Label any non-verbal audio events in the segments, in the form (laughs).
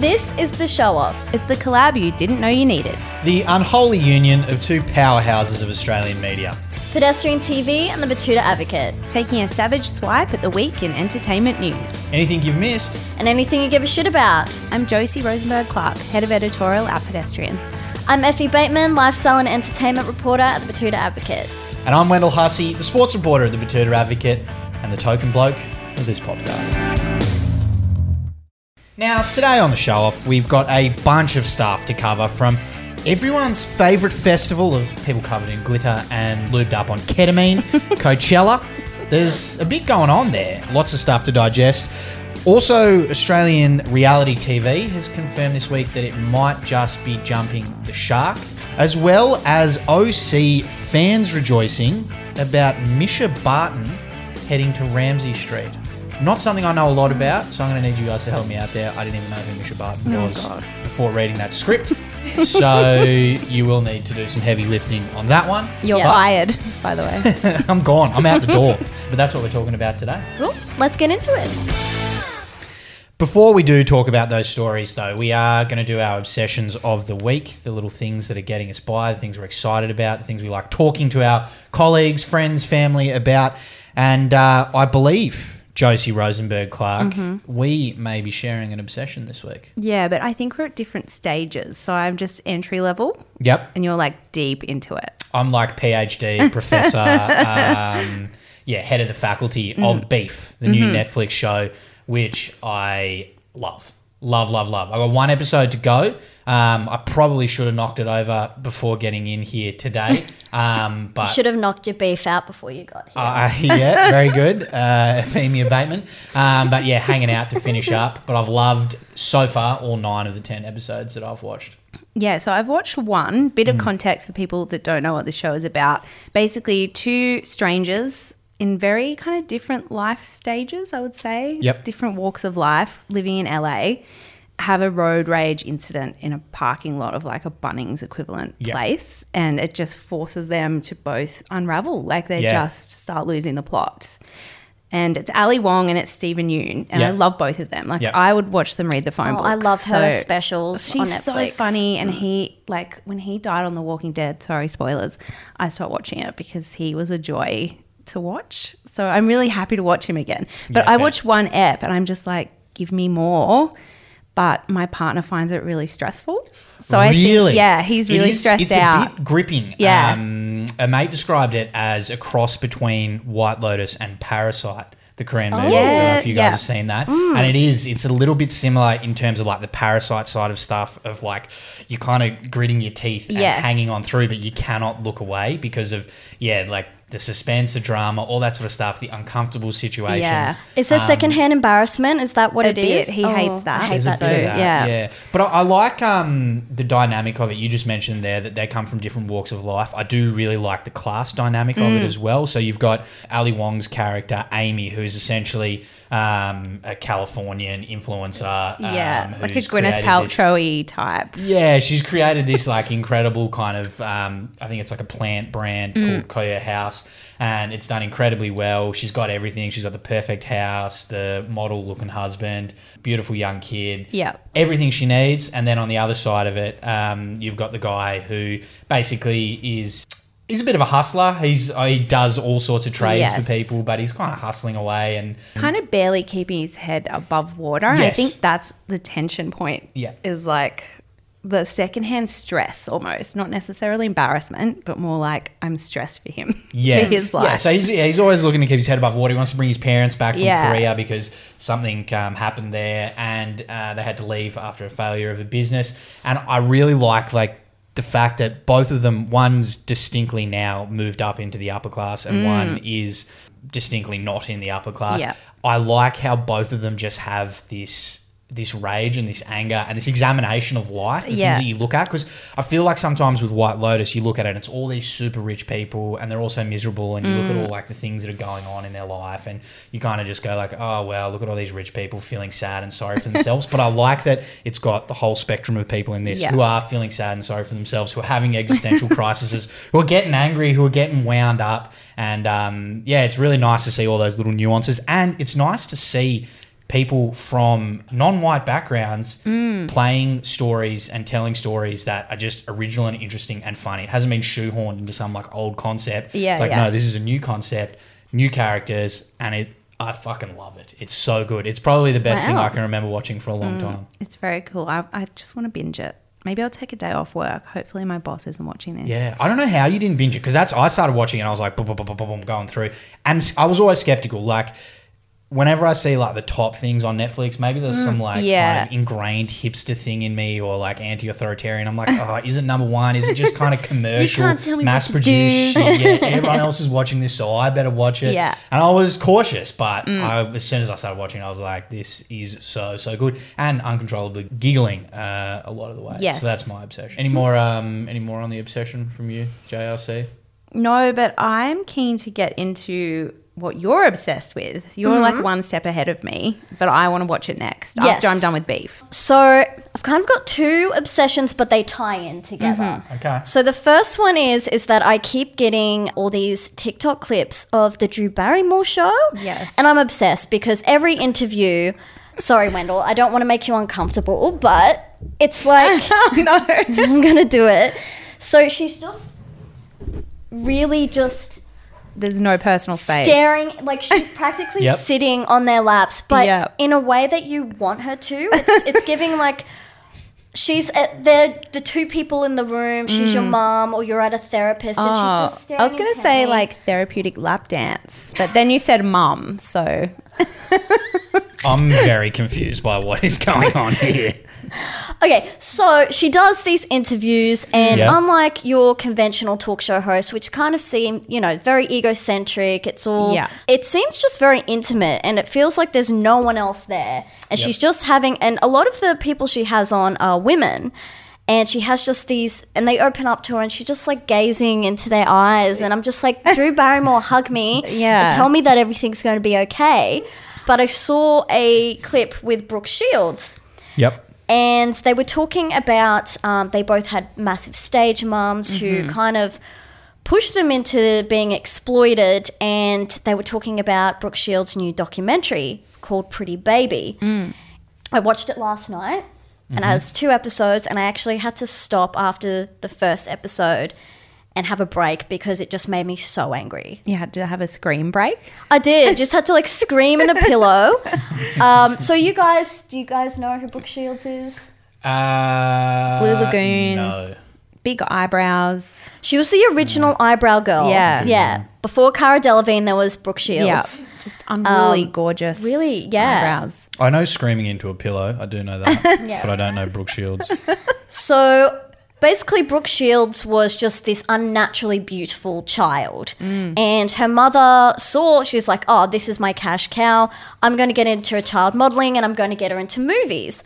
This is The Show Off. It's the collab you didn't know you needed. The unholy union of two powerhouses of Australian media. Pedestrian TV and The Betoota Advocate. Taking a savage swipe at the week in entertainment news. Anything you've missed? And anything you give a shit about. I'm Josie Rozenberg Clark, head of editorial at Pedestrian. I'm Effie Bateman, lifestyle and entertainment reporter at The Betoota Advocate. And I'm Wendell Hussey, the sports reporter at the Betoota Advocate and the token bloke of this podcast. Now, today on the show off, we've got a bunch of stuff to cover from everyone's favourite festival of people covered in glitter and lubed up on ketamine, (laughs) Coachella. There's a bit going on there, lots of stuff to digest. Also, Australian reality TV has confirmed this week that it might just be jumping the shark, as well as OC fans rejoicing about Mischa Barton heading to Ramsay Street. Not something I know a lot about, so I'm going to need you guys to help me out there. I didn't even know who Mischa Barton was before reading that script. so you will need to do some heavy lifting on that one. You're Yeah. fired, by the way. (laughs) I'm gone. I'm out the door. But that's what we're talking about today. Cool. Let's get into it. Before we do talk about those stories, though, we are going to do our obsessions of the week, the little things that are getting us by, the things we're excited about, the things we like talking to our colleagues, friends, family about. And uh, I believe, Josie Rozenberg Clark, mm-hmm. we may be sharing an obsession this week. yeah, but I think we're at different stages. So I'm just entry level Yep. and you're like deep into it. I'm like PhD, (laughs) professor, um, yeah, head of the faculty mm-hmm. of Beef, the new mm-hmm. Netflix show, which I love. Love, love, love. I got one episode to go. Um, I probably should have knocked it over before getting in here today. (laughs) Um, but Should have knocked your beef out before you got here. uh, yeah, very good. Uh, Femia Bateman. Um, but yeah, hanging out to finish (laughs) up. But I've loved so far all nine of the 10 episodes that I've watched. Yeah, so I've watched one bit of context for people that don't know what the show is about. Basically, two strangers in very kind of different life stages, I would say. Yep. Different walks of life, living in LA, have a road rage incident in a parking lot of like a Bunnings equivalent Yep. place. And it just forces them to both unravel. Like they Yeah. just start losing the plot. And it's Ali Wong and it's Steven Yeun. And I love both of them. Like Yep. I would watch them read the phone oh, book. I love her So- specials She's on so funny, and mm. he like when he died on The Walking Dead. Sorry, spoilers. I stopped watching it because he was a joy to watch. So I'm really happy to watch him again. But Yeah, I fair. watched one ep, and I'm just like, give me more. But my partner finds it really stressful. So I think, yeah, he's really is- stressed it's out. a bit gripping. Yeah. Um, a mate described it as a cross between White Lotus and Parasite, the Korean movie. I don't know if you guys yeah. Mm. have seen that. And it is, it's a little bit similar in terms of like the Parasite side of stuff, of like you're kind of gritting your teeth and Yes. hanging on through, but you cannot look away because of, yeah, like the suspense, the drama, all that sort of stuff, the uncomfortable situations. Yeah. Is there secondhand embarrassment? Is that what a it is? bit. He Oh, hates that. I hate that too. bit of that. yeah. But I, I like um, the dynamic of it. You just mentioned there that they come from different walks of life. I do really like the class dynamic of Mm. it as well. So you've got Ali Wong's character, Amy, who's essentially um, a Californian influencer. yeah, um, like a Gwyneth created this- Paltrow type. yeah, she's created this like incredible kind of um, I think it's like a plant brand Mm. called Koyohaus, and it's done incredibly well. She's got everything. She's got the perfect house, the model looking husband, beautiful young kid. Yeah. everything she needs. And then on the other side of it, um, you've got the guy who basically is. He's a bit of a hustler. He's he does all sorts of trades Yes. for people, but he's kind of hustling away and kind of barely keeping his head above water. And I think that's the tension point. Yeah. Is like the secondhand stress almost, not necessarily embarrassment, but more like I'm stressed for him. (laughs) yeah, For his life. Yeah, so he's, yeah, he's always looking to keep his head above water. He wants to bring his parents back from Yeah. Korea because something um, happened there, and uh, they had to leave after a failure of a business. And I really like like the fact that both of them, one's distinctly now moved up into the upper class, and one is distinctly not in the upper class. Mm. Yeah. I like how both of them just have this this rage and this anger and this examination of life, the Yeah. things that you look at. Because I feel like sometimes with White Lotus, you look at it and it's all these super rich people and they're also miserable, and you look at Mm. all like the things that are going on in their life, and you kind of just go like, oh well, look at all these rich people feeling sad and sorry for (laughs) themselves. but I like that it's got the whole spectrum of people in this Yeah. who are feeling sad and sorry for themselves, who are having existential (laughs) crises, who are getting angry, who are getting wound up, and um, yeah, it's really nice to see all those little nuances, and it's nice to see people from non-white backgrounds Mm. playing stories and telling stories that are just original and interesting and funny. It hasn't been shoehorned into some like old concept. Yeah, it's like yeah. no, this is a new concept, new characters, and it. I fucking love it. It's so good. It's probably the best thing I can remember watching for a long time. It's very cool. I, I just want to binge it. Maybe I'll take a day off work. Hopefully, my boss isn't watching this. Yeah, I don't know how you didn't binge it because that's I started watching it and I was like, boom, boom, boom, boom, boom, going through, and I was always skeptical. Like, whenever I see like the top things on Netflix, maybe there's some like yeah. kind of ingrained hipster thing in me or like anti-authoritarian. I'm like, oh, is it number one? Is it just kind of (laughs) commercial, can't tell me what mass produced shit? Yeah, everyone else is watching this, so I better watch it. Yeah. Mm. and I was cautious, but I, as soon as I started watching, I was like, this is so so good and uncontrollably giggling uh, a lot of the way. Yes. so that's my obsession. Any more? Um, any more on the obsession from you, JRC? No, but I'm keen to get into what you're obsessed with. You're Mm-hmm. like one step ahead of me, but I want to watch it next Yes. after I'm done with beef. So I've kind of got two obsessions, but they tie in together. Okay. So the first one is is that I keep getting all these TikTok clips of the Drew Barrymore show. Yes. And I'm obsessed because every interview sorry, Wendell, I don't want to make you uncomfortable, but it's like (laughs) no. (laughs) I'm gonna do it. So she's just really just There's no personal space. staring like she's (laughs) practically Yep. sitting on their laps but Yep. in a way that you want her to it's, (laughs) it's giving like she's at they're the two people in the room she's your mm. mom or you're at a therapist and she's Oh, just staring I was going to say intently. like therapeutic lap dance, but then you said mum, so (laughs) I'm very confused by what is going on here. (laughs) Okay, so she does these interviews, and Yeah. unlike your conventional talk show host, which kind of seem, you know, very egocentric, it's all, Yeah. it seems just very intimate, and it feels like there's no one else there. And Yep. she's just having, and a lot of the people she has on are women. And she has just these, and they open up to her, and she's just like gazing into their eyes. And I'm just like, Drew Barrymore, hug me. (laughs) Yeah. And tell me that everything's going to be okay. But I saw a clip with Brooke Shields. Yep. and they were talking about um, they both had massive stage mums who mm-hmm. kind of pushed them into being exploited. And they were talking about brooke shields new documentary called pretty baby. Mm. I watched it last night and it mm-hmm. has two episodes and i actually had to stop after the first episode and have a break because it just made me so angry you had to have a scream break. I did. (laughs) Just had to like scream in a pillow. Um, so you guys, do you guys know who Brooke Shields is? Uh, Blue Lagoon. No. Big eyebrows. She was the original eyebrow girl. Yeah. Yeah. Before Cara Delevingne, there was Brooke Shields. Yeah. Just unruly, Um, gorgeous. really, yeah. Eyebrows. I know screaming into a pillow. I do know that, (laughs) Yeah. but I don't know Brooke Shields. So basically, Brooke Shields was just this unnaturally beautiful child. And her mother saw, she's like, oh, this is my cash cow. I'm going to get into a child modeling and I'm going to get her into movies.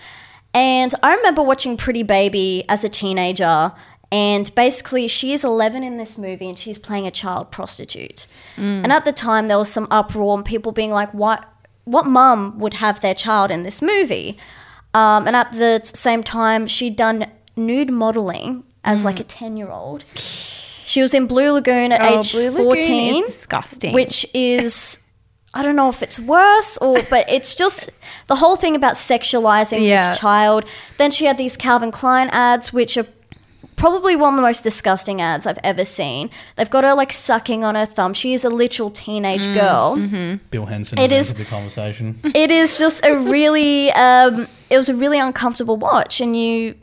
And I remember watching Pretty Baby as a teenager. And basically, she is 11 in this movie and she's playing a child prostitute. And at the time, there was some uproar and people being like, what, what mum would have their child in this movie? Um, and at the same time, she'd done nude modeling as like a 10 year old. She was in Blue Lagoon at Oh, age Blue 14, is disgusting. which is. I don't know if it's worse or, but it's just the whole thing about sexualizing Yeah. this child. Then she had these Calvin Klein ads, which are probably one of the most disgusting ads I've ever seen. They've got her like sucking on her thumb. She is a literal teenage Mm, girl. mm-hmm. Bill Henson It it is- is the conversation. (laughs) it is just a really um, it was a really uncomfortable watch and you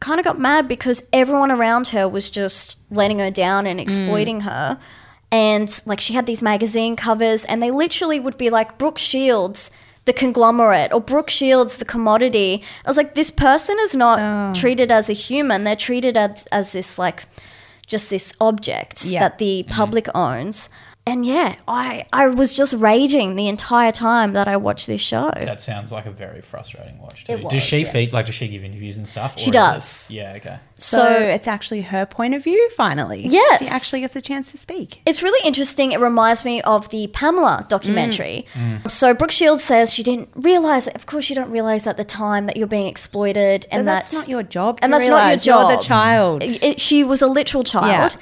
kind of got mad because everyone around her was just letting her down and mm. exploiting her. And like she had these magazine covers and they literally would be like brooke shields the conglomerate or brooke shields the commodity. I was like this person is not oh. treated as a human. They're treated as, as this like just this object Yeah. that the mm-hmm. public owns and yeah i i was just raging the entire time that i watched this show That sounds like a very frustrating watch. Too. It was, does she yeah. feed like does she give interviews and stuff? She or is it- does. yeah. Okay. so, so it's actually her point of view finally. Yes. She actually gets a chance to speak. It's really interesting. It reminds me of the Pamela documentary. Mm. Mm. So Brooke Shields says she didn't realize it. Of course, you don't realize at the time that you're being exploited, and And that's, that's, not your job. To and that's not your realise. You're job. the child. It- she was a literal child.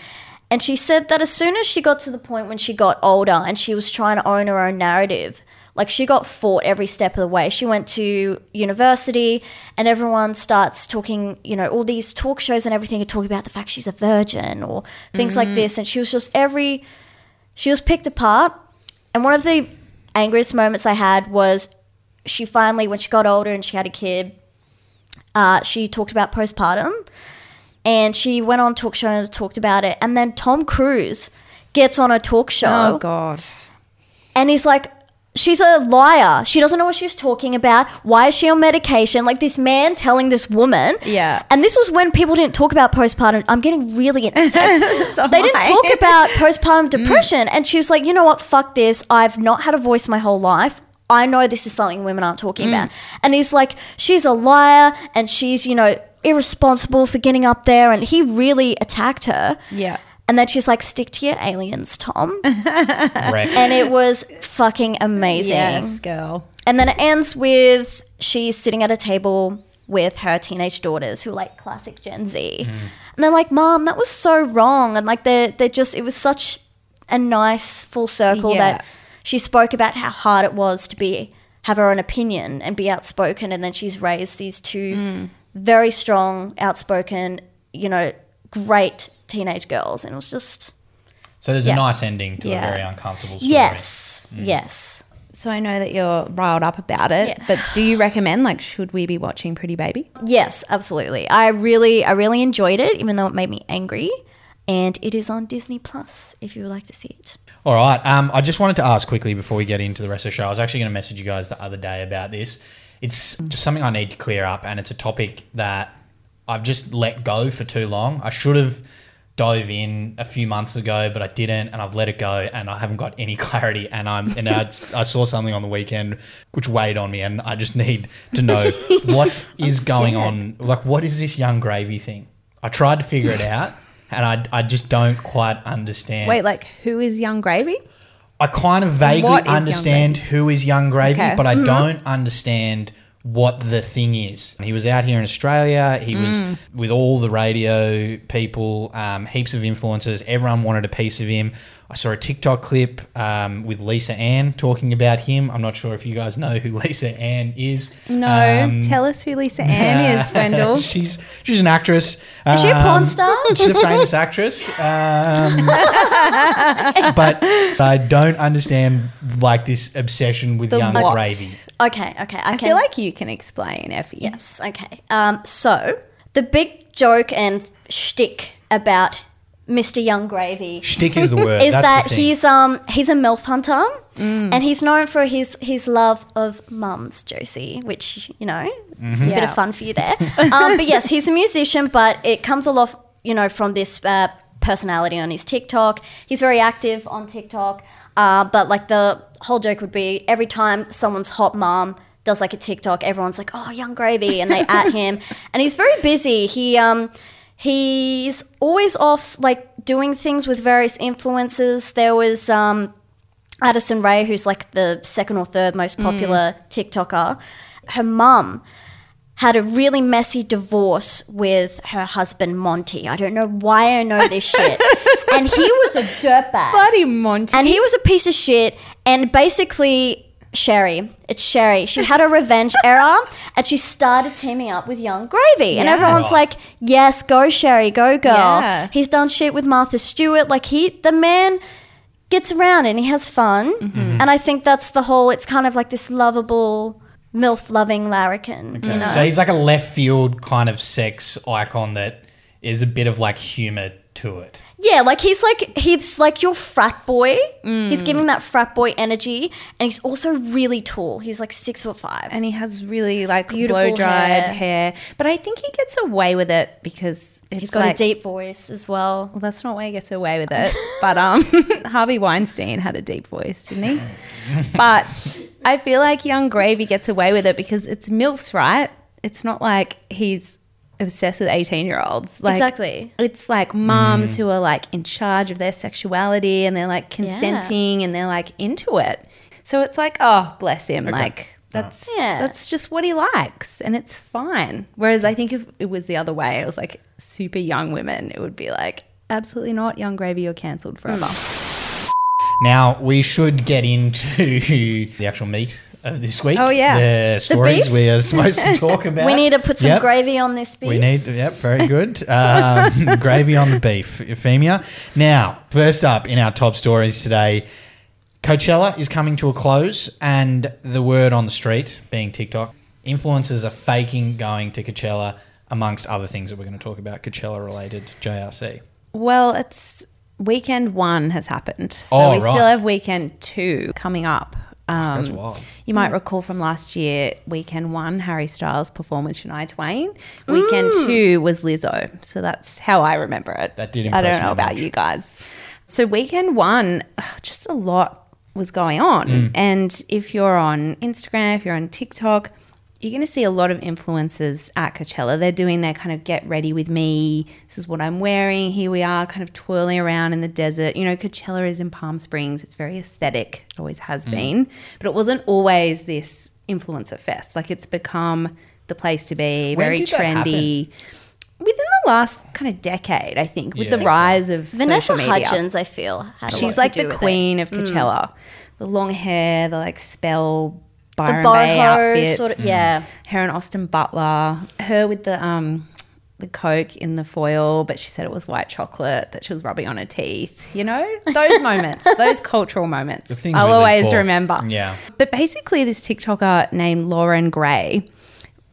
And she said that as soon as she got to the point when she got older and she was trying to own her own narrative, Like she got fought every step of the way. She went to university and everyone starts talking, you know, all these talk shows and everything are talking about the fact she's a virgin or things like this. And she was just every, she was picked apart. And one of the angriest moments I had was she finally, when she got older and she had a kid, uh, she talked about postpartum and she went on talk show and talked about it. And then Tom Cruise gets on a talk oh, show Oh God. and he's like, she's a liar. She doesn't know what she's talking about. Why is she on medication? Like this man telling this woman. Yeah. And this was when people didn't talk about postpartum. I'm getting really (laughs) incensed. So they didn't I. talk about (laughs) postpartum mm. depression. And she was like, you know what? Fuck this. I've not had a voice my whole life. I know this is something women aren't talking mm. about. And he's like, she's a liar and she's, you know, irresponsible for getting up there. And he really attacked her. Yeah. And then she's like, stick to your aliens, Tom. (laughs) Wreck. and it was fucking amazing. Yes, girl. And then it ends with she's sitting at a table with her teenage daughters who are like classic Gen Z. Mm. And they're like, Mom, that was so wrong. And like they're they're just it was such a nice full circle Yeah. that she spoke about how hard it was to be have her own opinion and be outspoken and then she's raised these two mm. Very strong, outspoken, you know, great teenage girls. And it was just So there's Yeah. a nice ending to Yeah. a very uncomfortable story. Yes. Yes. So I know that you're riled up about it, Yeah. but do you recommend like should we be watching Pretty Baby? Yes, absolutely. I really, I really enjoyed it, even though it made me angry. And it is on Disney Plus if you would like to see it. All right. Um, I just wanted to ask quickly before we get into the rest of the show. I was actually going to message you guys the other day about this. It's just something I need to clear up, and it's a topic that I've just let go for too long. I should have dove in a few months ago, but I didn't, and I've let it go, and I haven't got any (laughs) clarity. And I'm and I, I saw something on the weekend which weighed on me, and I just need to know (laughs) what is going on. Like, what is this Yung Gravy thing? I tried to figure it out. And I, I just don't quite understand. Wait, like who is Yung Gravy? I kind of vaguely What is Young understand who is Yung Gravy, Okay. but I don't understand what the thing is. He was out here in Australia. He was with all the radio people, um, heaps of influencers. Everyone wanted a piece of him. I saw a TikTok clip um, with Lisa Ann talking about him. I'm not sure if you guys know who (laughs) Lisa Ann is. No, Um, tell us who Lisa Ann is, (laughs) Wendell. she's she's an actress. Is she a porn Um, star? She's a famous actress. Um, (laughs) but I don't understand like this obsession with The young what? gravy. Okay, okay. I, I can. feel like you can explain, Effie. Yes, okay. Um, so, the big joke and shtick about Mr. Yung Gravy Shtick is the word. is That's that he's um he's a MILF hunter Mm. and he's known for his his love of mums, Josie, which you know is a bit of fun for you there. (laughs) um, but yes, he's a musician, but it comes a lot, you know, from this uh, personality on his TikTok. He's very active on TikTok, uh, but like the whole joke would be every time someone's hot mom does like a TikTok, everyone's like, "Oh, Yung Gravy," and they at (laughs) him, and he's very busy. He um he's always off like doing things with various influencers. There was um Addison Rae, who's like the second or third most popular TikToker, her mum had a really messy divorce with her husband Monty. I don't know why I know this (laughs) shit. and he was a dirtbag. Bloody Monty. And he was a piece of shit. And basically, Sherry, it's Sherry. She had a revenge (laughs) era and she started teaming up with Yung Gravy. And Yeah. everyone's like, yes, go, Sherry, go, girl. Yeah. He's done shit with Martha Stewart. Like, he, the man gets around and he has fun. Mm-hmm. And I think that's the whole, it's kind of like this lovable, MILF loving larrikin, you know? So he's like a left field kind of sex icon that is a bit of like humor to it. Yeah, like he's like he's like your frat boy. He's giving that frat boy energy, and he's also really tall. He's like six foot five. and he has really like Beautiful blow dried hair. hair. But I think he gets away with it because it's he's got like, a deep voice as well. Well, that's not why he gets away with it. But um, (laughs) Harvey Weinstein had a deep voice, didn't he? (laughs) But I feel like Yung Gravy gets away with it because it's MILFs, right? It's not like he's obsessed with 18 year olds. Like, Exactly. It's like moms mm. who are like in charge of their sexuality and they're like consenting and they're like into it. So it's like, oh, bless him. Like, oh. that's Yeah. that's just what he likes and it's fine. Whereas I think if it was the other way, it was like super young women, it would be like, absolutely not, Yung Gravy, you're cancelled forever. Now we should get into (laughs) the actual meat of this week. Oh, yeah. the stories beef? we are supposed to (laughs) talk about. We need to put some Yep. gravy on this beef. We need, yep, very good. Um, (laughs) gravy on the beef, Euphemia. Now, first up in our top stories today, Coachella is coming to a close, and the word on the street, being TikTok, influencers are faking going to Coachella, amongst other things that we're going to talk about Coachella related JRC. Well, it's weekend one has happened. So Oh, we right. still have weekend two coming up. Um, That's wild. You might recall from last year, weekend one, Harry Styles performance, with Shania Twain. Weekend two was Lizzo. So that's how I remember it. That did I don't know me about much. you guys. So weekend one, just a lot was going on. Mm. And if you're on Instagram, if you're on TikTok, you're going to see a lot of influencers at Coachella. They're doing their kind of get ready with me. This is what I'm wearing. Here we are, kind of twirling around in the desert. You know, Coachella is in Palm Springs. It's very aesthetic. It always has Mm. been. But it wasn't always this influencer fest. Like it's become the place to be, When very did that trendy. Within the last kind of decade, I think, with Yeah, the rise of Vanessa social media. Hudgens, I feel, had a She's lot like to do the with it. queen of Coachella. The long hair, the like spell The Byron Bay boho outfits. sort of, yeah. Her and Austin Butler. Her with the um the coke in the foil, but she said it was white chocolate that she was rubbing on her teeth. You know, those (laughs) moments, those cultural moments. I'll always for. remember. Yeah. But basically, this TikToker named Lauren Gray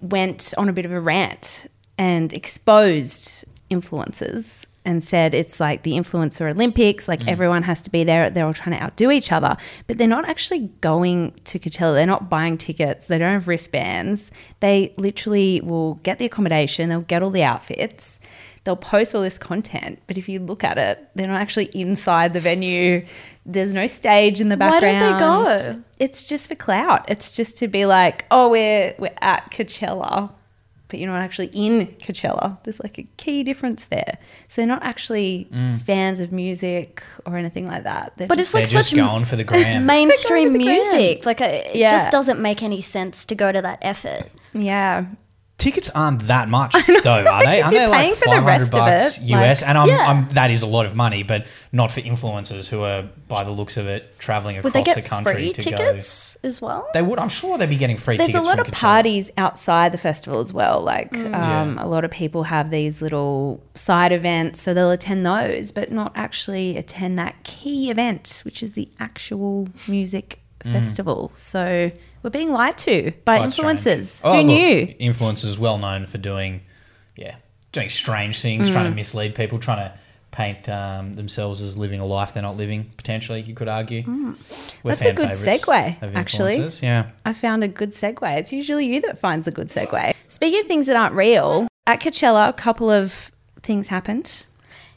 went on a bit of a rant and exposed influencers and said it's like the influencer Olympics, like mm. everyone has to be there. They're all trying to outdo each other, but they're not actually going to Coachella. They're not buying tickets. They don't have wristbands. They literally will get the accommodation, they'll get all the outfits. They'll post all this content, but if you look at it, they're not actually inside the venue. There's no stage in the background. Why background. don't they go? It's just for clout. It's just to be like, oh, we're we're at Coachella, but you're not actually in Coachella. There's like a key difference there. So they're not actually Mm. fans of music or anything like that. They're But just- it's They're like just such going for the gram. (laughs) mainstream for the music. Like, uh, it Yeah. just doesn't make any sense to go to that effort. yeah, Tickets aren't that much (laughs) though, are they? Aren't they like paying for the five hundred bucks it, US? like- and I'm, Yeah. I'm, that is a lot of money, but not for influencers who are, by the looks of it, traveling across Would they get the country free to tickets as well? They would. I'm sure they'd be getting free there's a lot of parties outside the festival as well. Like Mm. um, Yeah. a lot of people have these little side events, so they'll attend those, but not actually attend that key event, which is the actual music Mm. festival. So we're being lied to by Quite influencers. Oh, Who look, knew? Influencers well known for doing, yeah, doing strange things, Mm. trying to mislead people, trying to paint um, themselves as living a life they're not living. Potentially, you could argue. Mm. That's a good segue, actually. Yeah. I found a good segue. It's usually you that finds a good segue. Speaking of things that aren't real, at Coachella, a couple of things happened.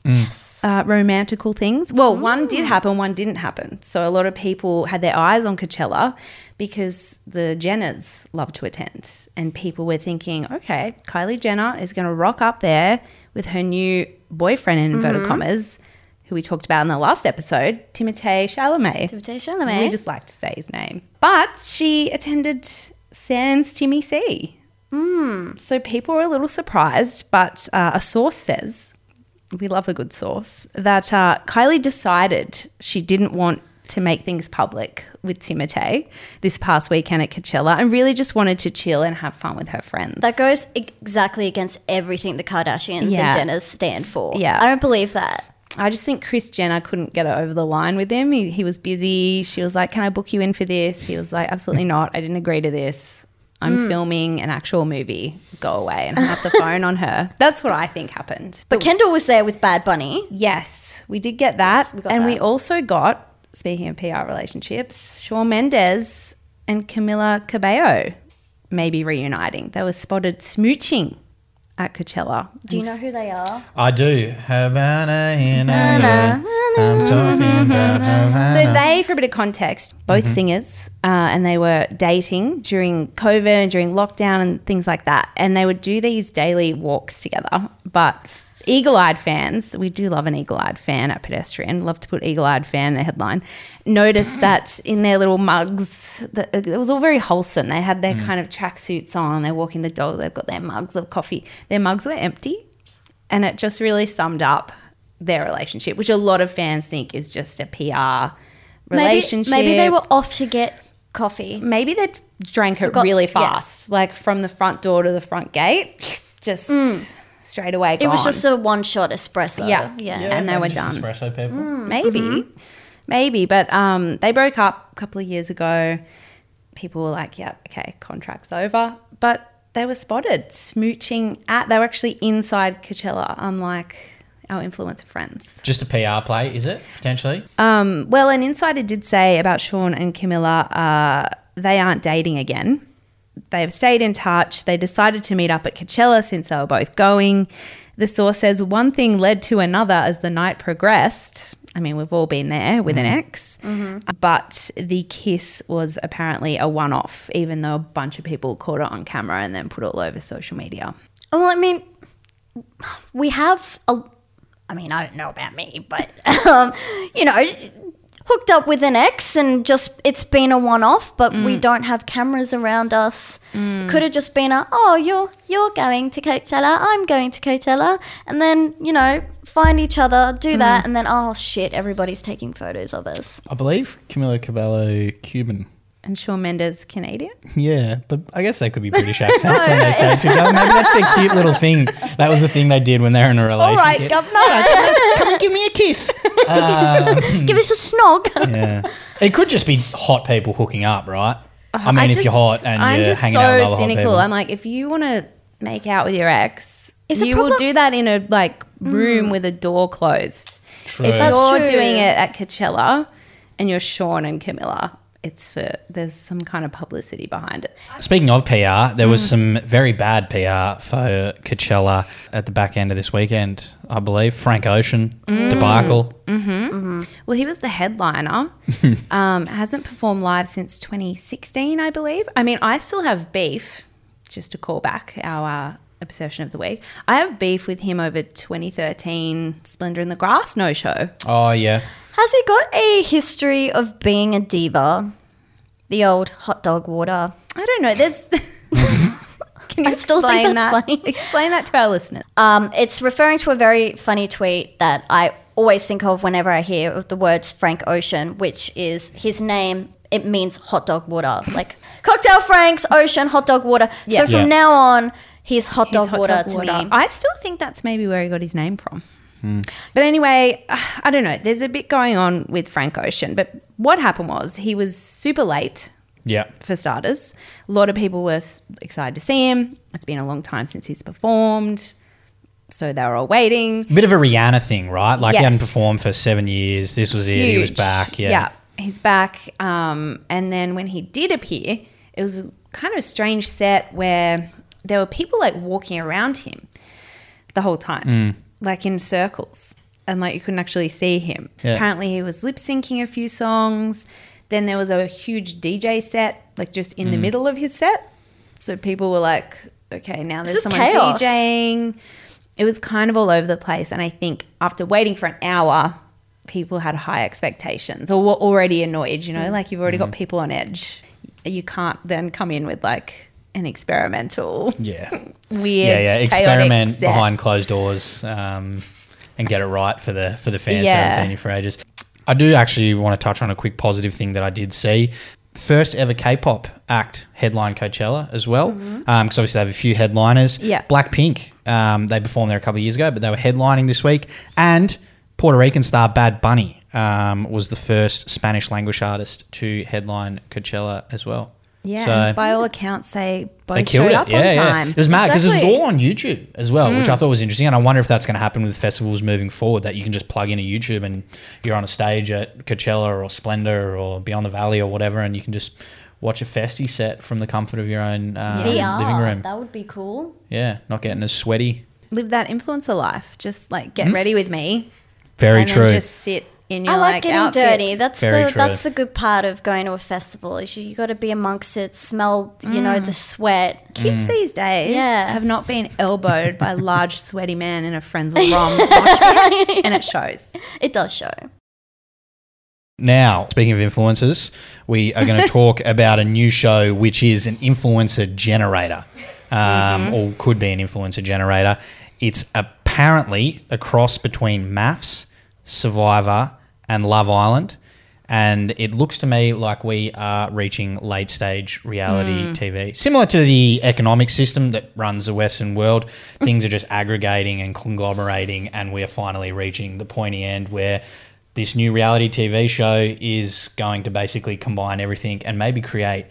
Yes. Uh, romantical things. Well, one did happen, one didn't happen. So a lot of people had their eyes on Coachella because the Jenners love to attend. And people were thinking, okay, Kylie Jenner is going to rock up there with her new boyfriend, in inverted commas, who we talked about in the last episode, Timothée Chalamet. Timothée Chalamet. We just like to say his name. But she attended Sans Timmy C. So people were a little surprised, but uh, a source says, we love a good source, that uh, Kylie decided she didn't want to make things public with Timothée this past weekend at Coachella and really just wanted to chill and have fun with her friends. That goes exactly against everything the Kardashians Yeah. and Jenners stand for. Yeah. I don't believe that. I just think Kris Jenner couldn't get it over the line with him. He, he was busy. She was like, Can I book you in for this? He was like, Absolutely not. I didn't agree to this. I'm hmm. filming an actual movie. Go away and hung up the phone on her. (laughs) That's what I think happened. But Kendall was there with Bad Bunny. Yes, we did get that. Yes, we got and we also got, speaking of PR relationships, Shawn Mendes and Camila Cabello may be reuniting. They were spotted smooching at Coachella. Do you know who they are? I do. Havana in LA. I'm talking about Havana. (laughs) So they, for a bit of context, both mm-hmm. singers, uh, and they were dating during COVID and during lockdown and things like that. And they would do these daily walks together. But eagle-eyed fans, we do love an eagle-eyed fan at Pedestrian. Love to put eagle-eyed fan in the headline. Noticed (laughs) that in their little mugs, that uh, it was all very wholesome. They had their mm. kind of tracksuits on. They're walking the dog. They've got their mugs of coffee. Their mugs were empty, and it just really summed up their relationship, which a lot of fans think is just a PR relationship. maybe they were off to get coffee. maybe they drank it Forgot- really yeah. fast, like from the front door to the front gate, just mm. straight away. It was just a one shot espresso. Yeah. yeah. And they were done. Espresso people. Mm. maybe, mm-hmm. maybe, but um, they broke up a couple of years ago. People were like, "Yeah, okay, contract's over," but they were spotted smooching at. They were actually inside Coachella, unlike our influencer friends. Just a PR play, is it potentially? Um, well, an insider did say about Shawn and Camila, uh, they aren't dating again. They've stayed in touch. They decided to meet up at Coachella since they were both going. The source says one thing led to another as the night progressed. I mean, we've all been there with an ex, but the kiss was apparently a one off, even though a bunch of people caught it on camera and then put it all over social media. Well, I mean, we have a. I mean, I don't know about me, but (laughs) um, you know, hooked up with an ex and just it's been a one-off. But we mm. don't have cameras around us. Mm. Could have just been a oh, you're you're going to Coachella, I'm going to Coachella, and then you know find each other, do mm. that, and then oh shit, everybody's taking photos of us. I believe Camila Cabello Cuban. And Shawn Mendes, Canadian. Yeah, but I guess they could be British (laughs) accents when they say it to each other. Maybe that's their cute little thing. That was the thing they did when they were in a relationship. right, governor. Come and give me a kiss. (laughs) Um, give us a snog. Yeah. It could just be hot people hooking up, right? Oh, I mean, I if just- you're hot and I'm you're just hanging so out with other cynical. hot people. I'm like, if you want to make out with your ex, Is it you will problem- do that in a like mm. room with a door closed. True. If That's you're true. doing it at Coachella and you're Shawn and Camila, it's for there's some kind of publicity behind it. Speaking of PR, there was some very bad PR for Coachella at the back end of this weekend, I believe. Frank Ocean Mm. debacle. Well, he was the headliner. (laughs) um, hasn't performed live since 2016, I believe. I mean, I still have beef. Just to call back our uh, obsession of the week, I have beef with him over 2013 Splendour in the Grass no show. Oh, yeah. Has he got a history of being a diva? The old hot dog water. I don't know. There's. (laughs) Can you I still think explain that's that? funny. Explain that to our listeners. Um, it's referring to a very funny tweet that I always think of whenever I hear of the words Frank Ocean, which is his name. It means hot dog water, like cocktail Franks Ocean hot dog water. So from Yeah. now on, he's hot His dog hot water dog to water. me. I still think that's maybe where he got his name from. But anyway, (sighs) I don't know. There's a bit going on with Frank Ocean. But what happened was he was super late Yeah. for starters. A lot of people were excited to see him. It's been a long time since he's performed. So they were all waiting. Bit of a Rihanna thing, right? Like he hadn't performed for seven years. This was it. He was back. Yeah. Yeah, he's back. Um, and then when he did appear, it was kind of a strange set where there were people like walking around him the whole time, Mm. like in circles. And like you couldn't actually see him. Yeah. Apparently, he was lip syncing a few songs. Then there was a huge DJ set, like just in the Mm. middle of his set. So people were like, okay, now there's someone chaos. DJing. It was kind of all over the place. And I think after waiting for an hour, people had high expectations or were already annoyed, you know, Mm. like you've already Mm-hmm. got people on edge. You can't then come in with like an experimental, Yeah. (laughs) weird, yeah, yeah. Experiment behind closed doors um, and get it right for the for the fans who Yeah. haven't seen you for ages. I do actually want to touch on a quick positive thing that I did see. First ever K-pop act headline Coachella as well, because obviously they have a few headliners. Mm-hmm. Yeah. Blackpink, um, they performed there a couple of years ago, but they were headlining this week, and Puerto Rican star Bad Bunny um, was the first Spanish language artist to headline Coachella as well. Yeah, So- and by all accounts, they both they killed showed it. up yeah, on yeah. time. It was mad because it was all on YouTube as well, which Mm. I thought was interesting. And I wonder if that's going to happen with festivals moving forward. That you can just plug in a YouTube and you're on a stage at Coachella or Splendour or Beyond the Valley or whatever, and you can just watch a festy set from the comfort of your own uh, VR, living room. That would be cool. Yeah, not getting as sweaty. Live that influencer life. Just like get ready with me. Very and true. Then just sit in your I like, like, getting outfit. dirty. That's Very the true. that's the good part of going to a festival. Is you, you got to be amongst it, smell you know Mm. the sweat. Kids these days Yeah. have not been elbowed by a (laughs) large sweaty man in a Friends (laughs) or Rom and it shows. It does show. Now, speaking of influencers, we are going (laughs) to talk about a new show which is an influencer generator, um, or could be an influencer generator. It's apparently a cross between MAFS, Survivor, and Love Island. And it looks to me like we are reaching late stage reality mm. TV. Similar to the economic system that runs the Western world, (laughs) things are just aggregating and conglomerating, and we are finally reaching the pointy end where this new reality TV show is going to basically combine everything and maybe create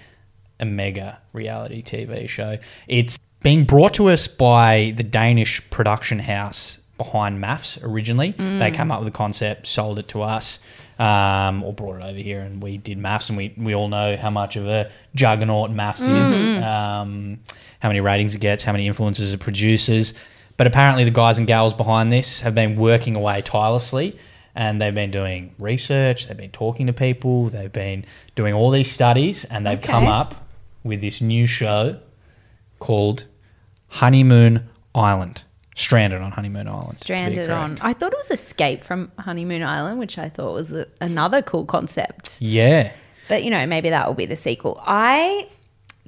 a mega reality TV show. It's being brought to us by the Danish production house behind MAFS originally. They came up with the concept, sold it to us, um, or brought it over here, and we did MAFS. And we, we all know how much of a juggernaut MAFS is, um, how many ratings it gets, how many influences it produces. But apparently, the guys and gals behind this have been working away tirelessly and they've been doing research, they've been talking to people, they've been doing all these studies, and they've come up with this new show called Honeymoon Island. Stranded on Honeymoon Island. Stranded on. I thought it was Escape from Honeymoon Island, which I thought was a, another cool concept. Yeah. But you know, maybe that will be the sequel. I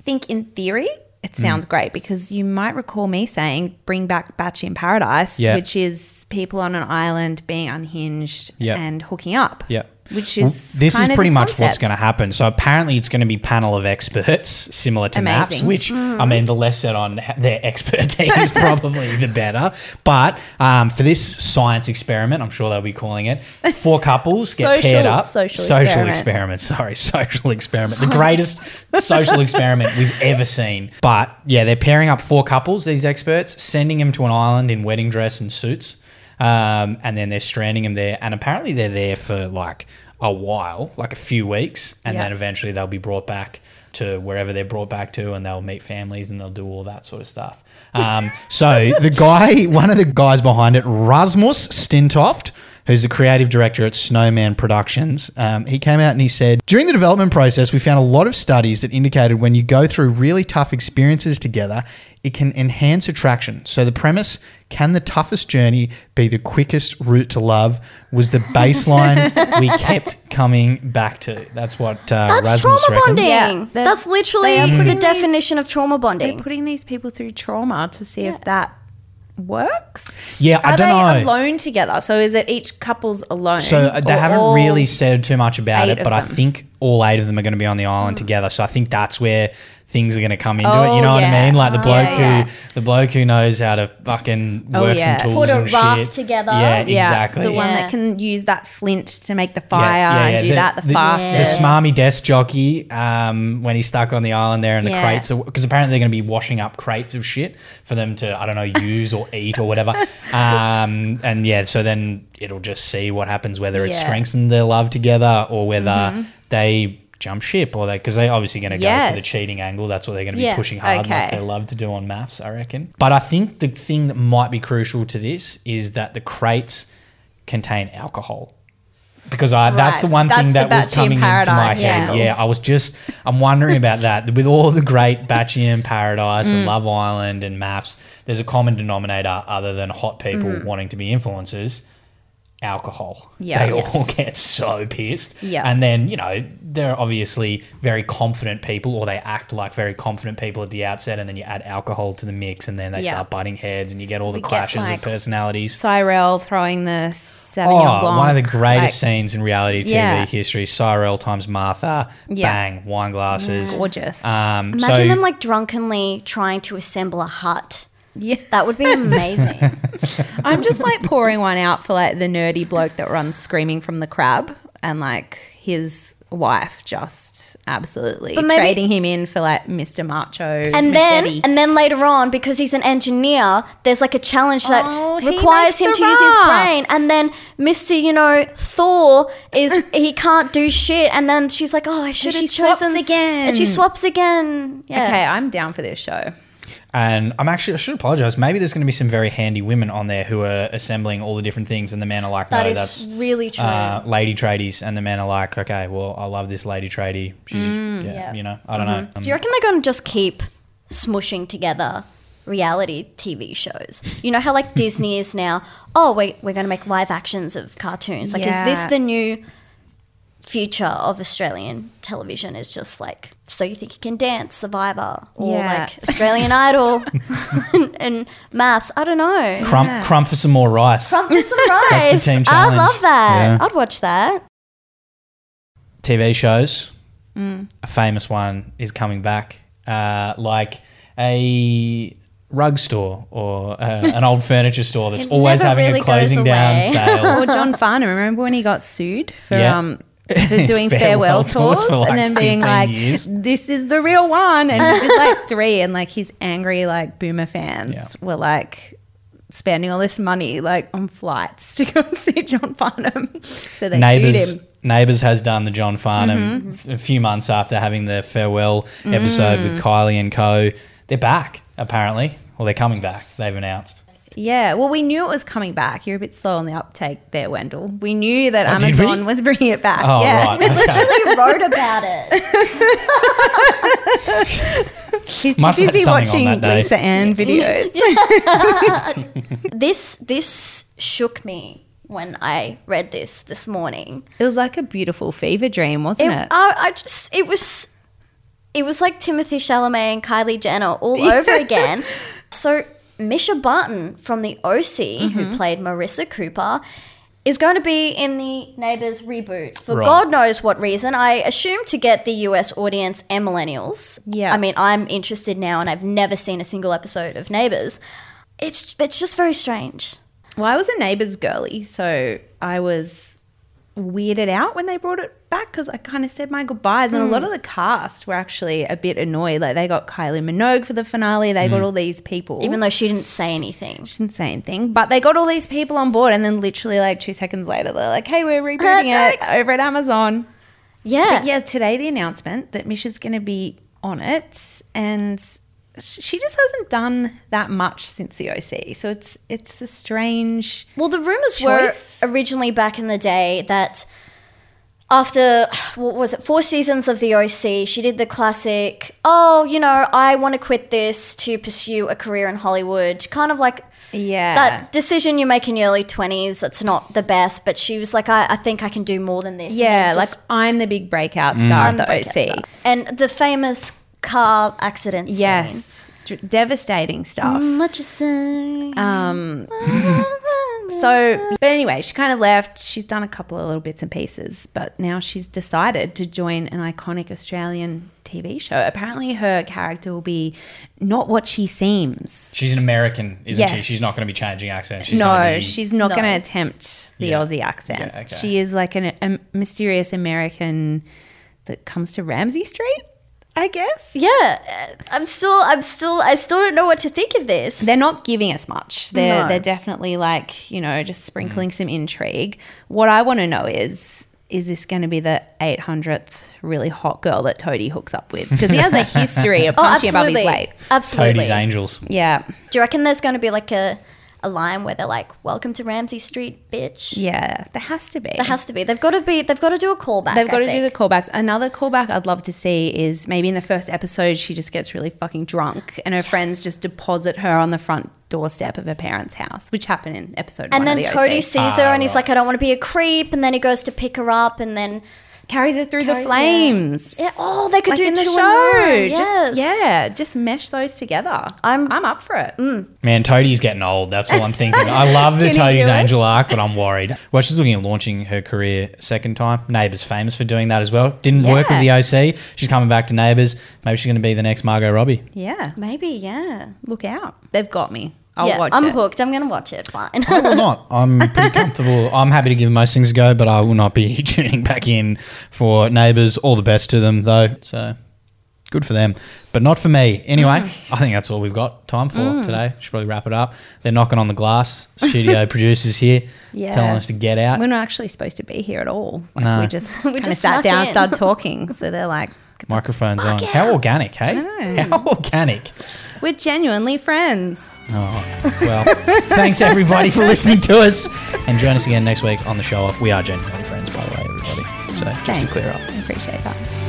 think in theory Mm. it sounds great because you might recall me saying bring back Batchy in Paradise, Yeah. which is people on an island being unhinged Yeah. and hooking up. Yeah. Which is this is pretty this much what's going to happen. So apparently, it's going to be panel of experts, similar to. Amazing. Which I mean, the less said on (laughs) their expertise, is probably the better. But um, for this science experiment, I'm sure they'll be calling it. Four (laughs) couples get Social- paired up. social experiment. experiment. Sorry, social experiment. The greatest social experiment we've ever seen. But yeah, they're pairing up four couples. These experts sending them to an island in wedding dress and suits. Um, and then they're stranding them there, and apparently they're there for like a while, like a few weeks, and Yeah. then eventually they'll be brought back to wherever they're brought back to, and they'll meet families and they'll do all that sort of stuff. Um, (laughs) so the guy, one of the guys behind it, Rasmus Stintoft, who's the creative director at Snowman Productions, um, he came out and he said, during the development process, we found a lot of studies that indicated when you go through really tough experiences together, it can enhance attraction. So the premise, can the toughest journey be the quickest route to love, was the (laughs) baseline we kept coming back to. That's what uh, That's Rasmus trauma reckons. bonding. Yeah, they're- That's literally they are the putting definition of trauma bonding. They're putting these people through trauma to see if that works. Yeah, I Are don't they know. alone together? So is it each couple's alone? So uh, they or haven't all- really said too much about eight it, but of I them? Hmm. think all eight of them are going to be on the island together. So I think that's where things are going to come into it. Oh, You know what. I mean? Like the Oh, bloke yeah, yeah. who the bloke who knows how to fucking Oh, work yeah. some tools Put a and raft shit. together. Yeah, Yeah, exactly. the one that can use that flint to make the fire yeah, yeah. and do that the, the, fastest. The smarmy desk jockey, um, when he's stuck on the island there and the Yeah. crates, because apparently they're going to be washing up crates of shit for them to, I don't know, use or (laughs) eat or whatever. (laughs) Um, and yeah, so then it'll just see what happens, whether it Yeah. Mm-hmm. strengthens their love together or whether they jump ship or they, because they're obviously going to go for the cheating angle. That's what they're going to be Yeah. pushing hard, like they love to do on MAFS, I reckon. But I think the thing that might be crucial to this is that the crates contain alcohol because I, that's the Right. one thing That's the that was coming into my Paradise head. Yeah, I was just I'm wondering about that. (laughs) With all the great Batchy in Paradise Mm. and Love Island and MAFS, there's a common denominator other than hot people Mm. wanting to be influencers. Alcohol. Yeah, they all (laughs) get so pissed. Yeah. And then, you know, they're obviously very confident people or they act like very confident people at the outset and then you add alcohol to the mix and then they Yeah. start butting heads and you get all the We get, clashes like, of personalities. Cyrell throwing the Sauvignon Oh, Blanc. one of the greatest like, scenes in reality TV Yeah. history. Cyrell times Martha. Yeah. Bang, wine glasses. Gorgeous. Um, Imagine so, them like drunkenly trying to assemble a hut. Yeah. That would be amazing. (laughs) I'm just like pouring one out for like the nerdy bloke that runs screaming from the crab and like his wife just absolutely maybe- trading him in for like Mr. Macho. and then and then later on, because he's an engineer, there's like a challenge that Oh, requires him to use his brain. And then Mr. You know Thor is (laughs) he can't do shit. And then she's like, oh, I should have she swaps chosen again. And she swaps again. Yeah. okay, I'm down for this show. And I'm actually, I should apologize. Maybe there's going to be some very handy women on there who are assembling all the different things, and the men are like, That no, is that's really true. uh, lady tradies, and the men are like, okay, well, I love this lady tradie. She's, yeah, Mm, Yeah. Mm-hmm. you know, I don't know. Um, Do you reckon they're going to just keep smushing together reality TV shows? You know how like (laughs) Disney is now, oh, wait, we're going to make live actions of cartoons. Like, is this the new future of Australian television? Is just like, so you think you can dance, Survivor, or Yeah. like Australian (laughs) Idol and, (laughs) and MAFS? I don't know. crump, Yeah. crump for some more rice. Crump for some rice. That's the team I challenge. love that. Yeah. I'd watch that. TV shows, a famous one is coming back, uh, like a rug store or uh, (laughs) an old furniture store that's always having really a closing down sale. Or John Farnham. Remember when he got sued for Yeah. um (laughs) for doing farewell, Farewell tours tours, like, and then being like, years. "This is the real one," and he did like (laughs) three, and like his angry like boomer fans Yeah. were like spending all this money like on flights to go and see John Farnham. So they sued Neighbours him. Mm-hmm. Neighbours has done the John Farnham a few months after having the farewell episode Mm. with Kylie and Co. They're back apparently, or they're coming back. They've announced. Yeah, well, we knew it was coming back. You're a bit slow on the uptake there, Wendell. We knew that Oh. Amazon was bringing it back. Oh yeah. right, (laughs) We okay. literally (laughs) wrote (laughs) about it. He's Must too busy watching. Lisa Ann videos. This this shook me when I read this this morning. It was like a beautiful fever dream, wasn't It, it? I, I just it was it was like Timothée Chalamet and Kylie Jenner all over again. So Mischa Barton from the OC, who mm-hmm. played Marissa Cooper, is going to be in the Neighbours reboot for Right. God knows what reason. I assume to get the US audience and millennials. Yeah. I mean, I'm interested now, and I've never seen a single episode of Neighbours. It's it's just very strange. Well, I was a Neighbours girly, so I was weirded out when they brought it back because I kind of said my goodbyes, and a lot of hmm. the cast were actually a bit annoyed. Like they got Kylie Minogue for the finale, they got hmm. all these people. Even though she didn't say anything. she didn't say anything, but they got all these people on board, and then literally like two seconds later, they're like, "Hey, we're (laughs) rebooting it over at Amazon." Yeah. But yeah, today the announcement that Mischa's going to be on it, and she just hasn't done that much since the OC. So it's it's a strange. Well, the rumors choice. were originally back in the day that after (sighs) what was it four seasons of the OC, she did the classic. Oh, you know, I want to quit this to pursue a career in Hollywood. Kind of like Yeah. that decision you make in your early twenties. That's not the best, but she was like, I, I think I can do more than this. Yeah, then like I'm the big breakout mm. star I'm of the OC. star. and the famous car accident. scene. Yes. Devastating stuff. What you say? Um, (laughs) so, but anyway, she kind of left. She's done a couple of little bits and pieces, but now she's decided to join an iconic Australian TV show. Apparently, her character will be not what she seems. She's an American, isn't she? She's not going to be changing accent. She's no, be- she's not No. going to attempt the Yeah. Aussie accent. Yeah, okay. She is like an, a mysterious American that comes to Ramsay Street, I guess. yeah, uh, I'm still, I'm still, I still don't know what to think of this. They're not giving us much. They're No. they're definitely like you know just sprinkling some intrigue. What I want to know is is this going to be the 800th really hot girl that Toadie hooks up with? Because he has a history of (laughs) Oh, punching above his absolutely. weight. Absolutely. Toadie's Angels. Yeah, Do you reckon there's going to be like a, a line where they're like, "Welcome to Ramsay Street, bitch"? yeah, there has to be. There has to be. They've got to be. They've got to do a callback. They've got I to do the callbacks. Another callback I'd love to see is maybe in the first episode she just gets really fucking drunk and her friends just deposit her on the front doorstep of her parents' house, which happened in episode And then the Toadie sees her and he's right. like, "I don't want to be a creep." And then he goes to pick her up, and then carries her through the Carries- flames. yeah. Oh, they could like do in the two in show. one. Just Yes. yeah, just mesh those together. I'm- I'm up for it. Mm. Man, Toadie's getting old. That's all I'm thinking. I (laughs) love the Can Toadie's? Angel arc, but I'm worried. Well, she's looking at launching her career second time. Neighbours famous for doing that as well. Didn't work with the OC. She's coming back to Neighbours. Maybe she's going to be the next Margot Robbie. Yeah, maybe, yeah. look out. They've got me. I'll yeah, watch I'm it. hooked. I'm gonna watch it. Fine. I will not. (laughs) I'm pretty comfortable. I'm happy to give most things a go, but I will not be (laughs) tuning back in for Neighbours. All the best to them, though. So good for them, but not for me. Anyway, mm. I think that's all we've got time for mm. today. Should probably wrap it up. They're knocking on the glass. Studio (laughs) producers here, Yeah. telling us to get out. We're not actually supposed to be here at all. Like, No. We just We kind just sat snuck down, in. and started talking. So they're like, Microphones on. Fuck How yes. organic, hey? know. How organic. We're genuinely friends. Oh, well, thanks everybody for listening to us. And join us again next week on the show off. We are genuinely friends, by the way, everybody. So just to clear up. I appreciate that.